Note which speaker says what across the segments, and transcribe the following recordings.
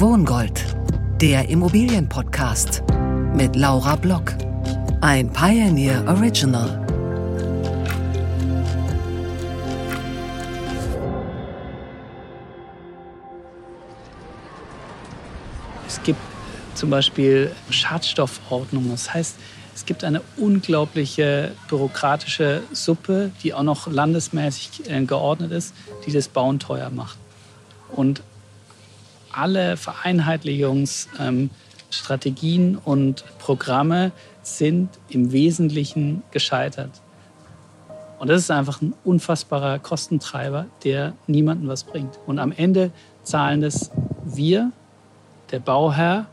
Speaker 1: Wohngold, der Immobilienpodcast mit Laura Block. Ein Pioneer Original.
Speaker 2: Es gibt zum Beispiel Schadstoffordnung. Das heißt, es gibt eine unglaubliche bürokratische Suppe, die auch noch landesmäßig äh, geordnet ist, die das Bauen teuer macht. Und alle Vereinheitlichungsstrategien und Programme sind im Wesentlichen gescheitert. Und das ist einfach ein unfassbarer Kostentreiber, der niemandem was bringt. Und am Ende zahlen das wir, der Bauherr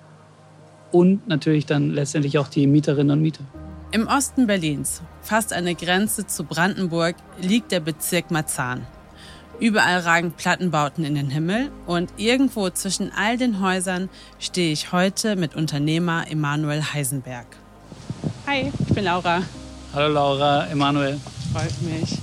Speaker 2: und natürlich dann letztendlich auch die Mieterinnen und Mieter.
Speaker 3: Im Osten Berlins, fast an der Grenze zu Brandenburg, liegt der Bezirk Marzahn. Überall ragen Plattenbauten in den Himmel und irgendwo zwischen all den Häusern stehe ich heute mit Unternehmer Emanuel Heisenberg. Hi, ich bin Laura.
Speaker 2: Hallo Laura, Emanuel.
Speaker 3: Freut mich.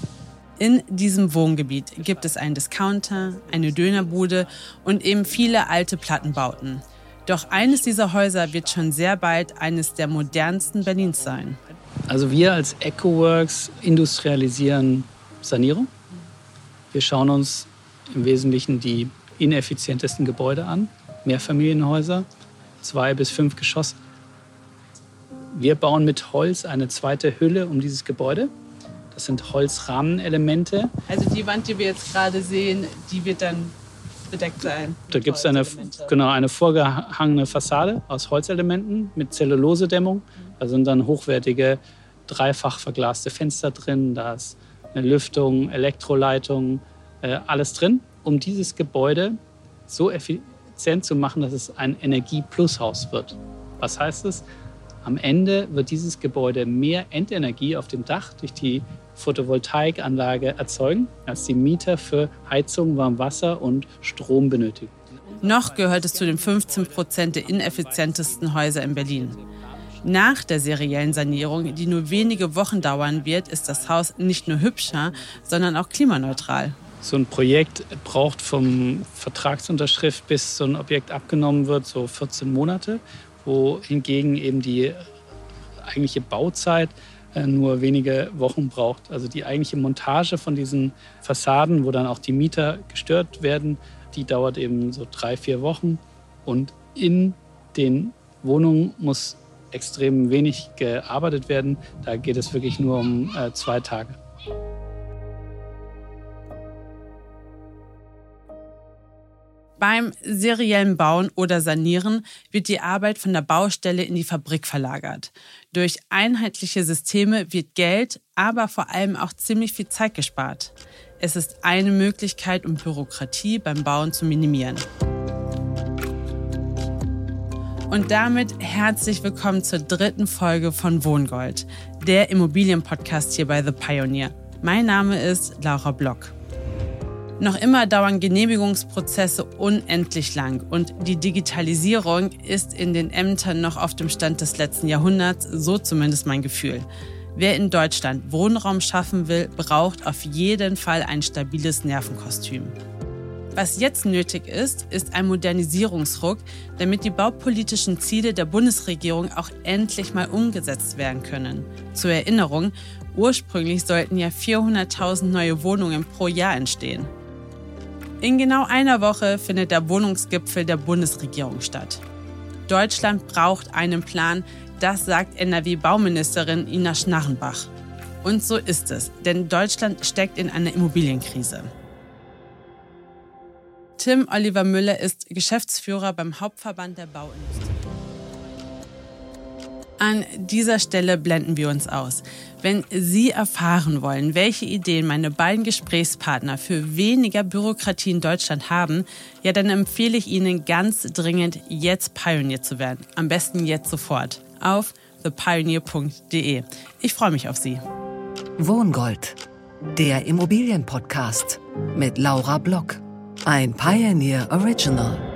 Speaker 3: In diesem Wohngebiet gibt es einen Discounter, eine Dönerbude und eben viele alte Plattenbauten. Doch eines dieser Häuser wird schon sehr bald eines der modernsten Berlins sein.
Speaker 2: Also wir als EcoWorks industrialisieren Sanierung. Wir schauen uns im Wesentlichen die ineffizientesten Gebäude an, Mehrfamilienhäuser, zwei bis fünf Geschosse. Wir bauen mit Holz eine zweite Hülle um dieses Gebäude. Das sind Holzrahmenelemente.
Speaker 3: Also die Wand, die wir jetzt gerade sehen, die wird dann bedeckt sein.
Speaker 2: Da gibt es eine, genau, eine vorgehangene Fassade aus Holzelementen mit Zellulosedämmung. Da sind dann hochwertige, dreifach verglaste Fenster drin. Da ist eine Lüftung, Elektroleitung, äh, alles drin, um dieses Gebäude so effizient zu machen, dass es ein Energie-Plus-Haus wird. Was heißt es? Am Ende wird dieses Gebäude mehr Endenergie auf dem Dach durch die Photovoltaikanlage erzeugen, als die Mieter für Heizung, Warmwasser und Strom benötigen.
Speaker 3: Noch gehört es zu den 15 Prozent der ineffizientesten Häuser in Berlin. Nach der seriellen Sanierung, die nur wenige Wochen dauern wird, ist das Haus nicht nur hübscher, sondern auch klimaneutral.
Speaker 2: So ein Projekt braucht vom Vertragsunterschrift bis so ein Objekt abgenommen wird, so 14 Monate, wohingegen eben die eigentliche Bauzeit äh, nur wenige Wochen braucht. Also die eigentliche Montage von diesen Fassaden, wo dann auch die Mieter gestört werden, die dauert eben so drei, vier Wochen. Und in den Wohnungen muss extrem wenig gearbeitet werden. Da geht es wirklich nur um äh, zwei Tage.
Speaker 3: Beim seriellen Bauen oder Sanieren wird die Arbeit von der Baustelle in die Fabrik verlagert. Durch einheitliche Systeme wird Geld, aber vor allem auch ziemlich viel Zeit gespart. Es ist eine Möglichkeit, um Bürokratie beim Bauen zu minimieren. Und damit herzlich willkommen zur dritten Folge von Wohngold, der Immobilienpodcast hier bei The Pioneer. Mein Name ist Laura Block. Noch immer dauern Genehmigungsprozesse unendlich lang und die Digitalisierung ist in den Ämtern noch auf dem Stand des letzten Jahrhunderts, so zumindest mein Gefühl. Wer in Deutschland Wohnraum schaffen will, braucht auf jeden Fall ein stabiles Nervenkostüm. Was jetzt nötig ist, ist ein Modernisierungsruck, damit die baupolitischen Ziele der Bundesregierung auch endlich mal umgesetzt werden können. Zur Erinnerung, ursprünglich sollten ja 400.000 neue Wohnungen pro Jahr entstehen. In genau einer Woche findet der Wohnungsgipfel der Bundesregierung statt. Deutschland braucht einen Plan, das sagt NRW-Bauministerin Ina Schnarrenbach. Und so ist es, denn Deutschland steckt in einer Immobilienkrise. Tim Oliver Müller ist Geschäftsführer beim Hauptverband der Bauindustrie. An dieser Stelle blenden wir uns aus. Wenn Sie erfahren wollen, welche Ideen meine beiden Gesprächspartner für weniger Bürokratie in Deutschland haben, ja, dann empfehle ich Ihnen ganz dringend, jetzt Pioneer zu werden. Am besten jetzt sofort auf thepioneer.de. Ich freue mich auf Sie.
Speaker 1: Wohngold, der Immobilienpodcast mit Laura Block. Ein Pioneer Original.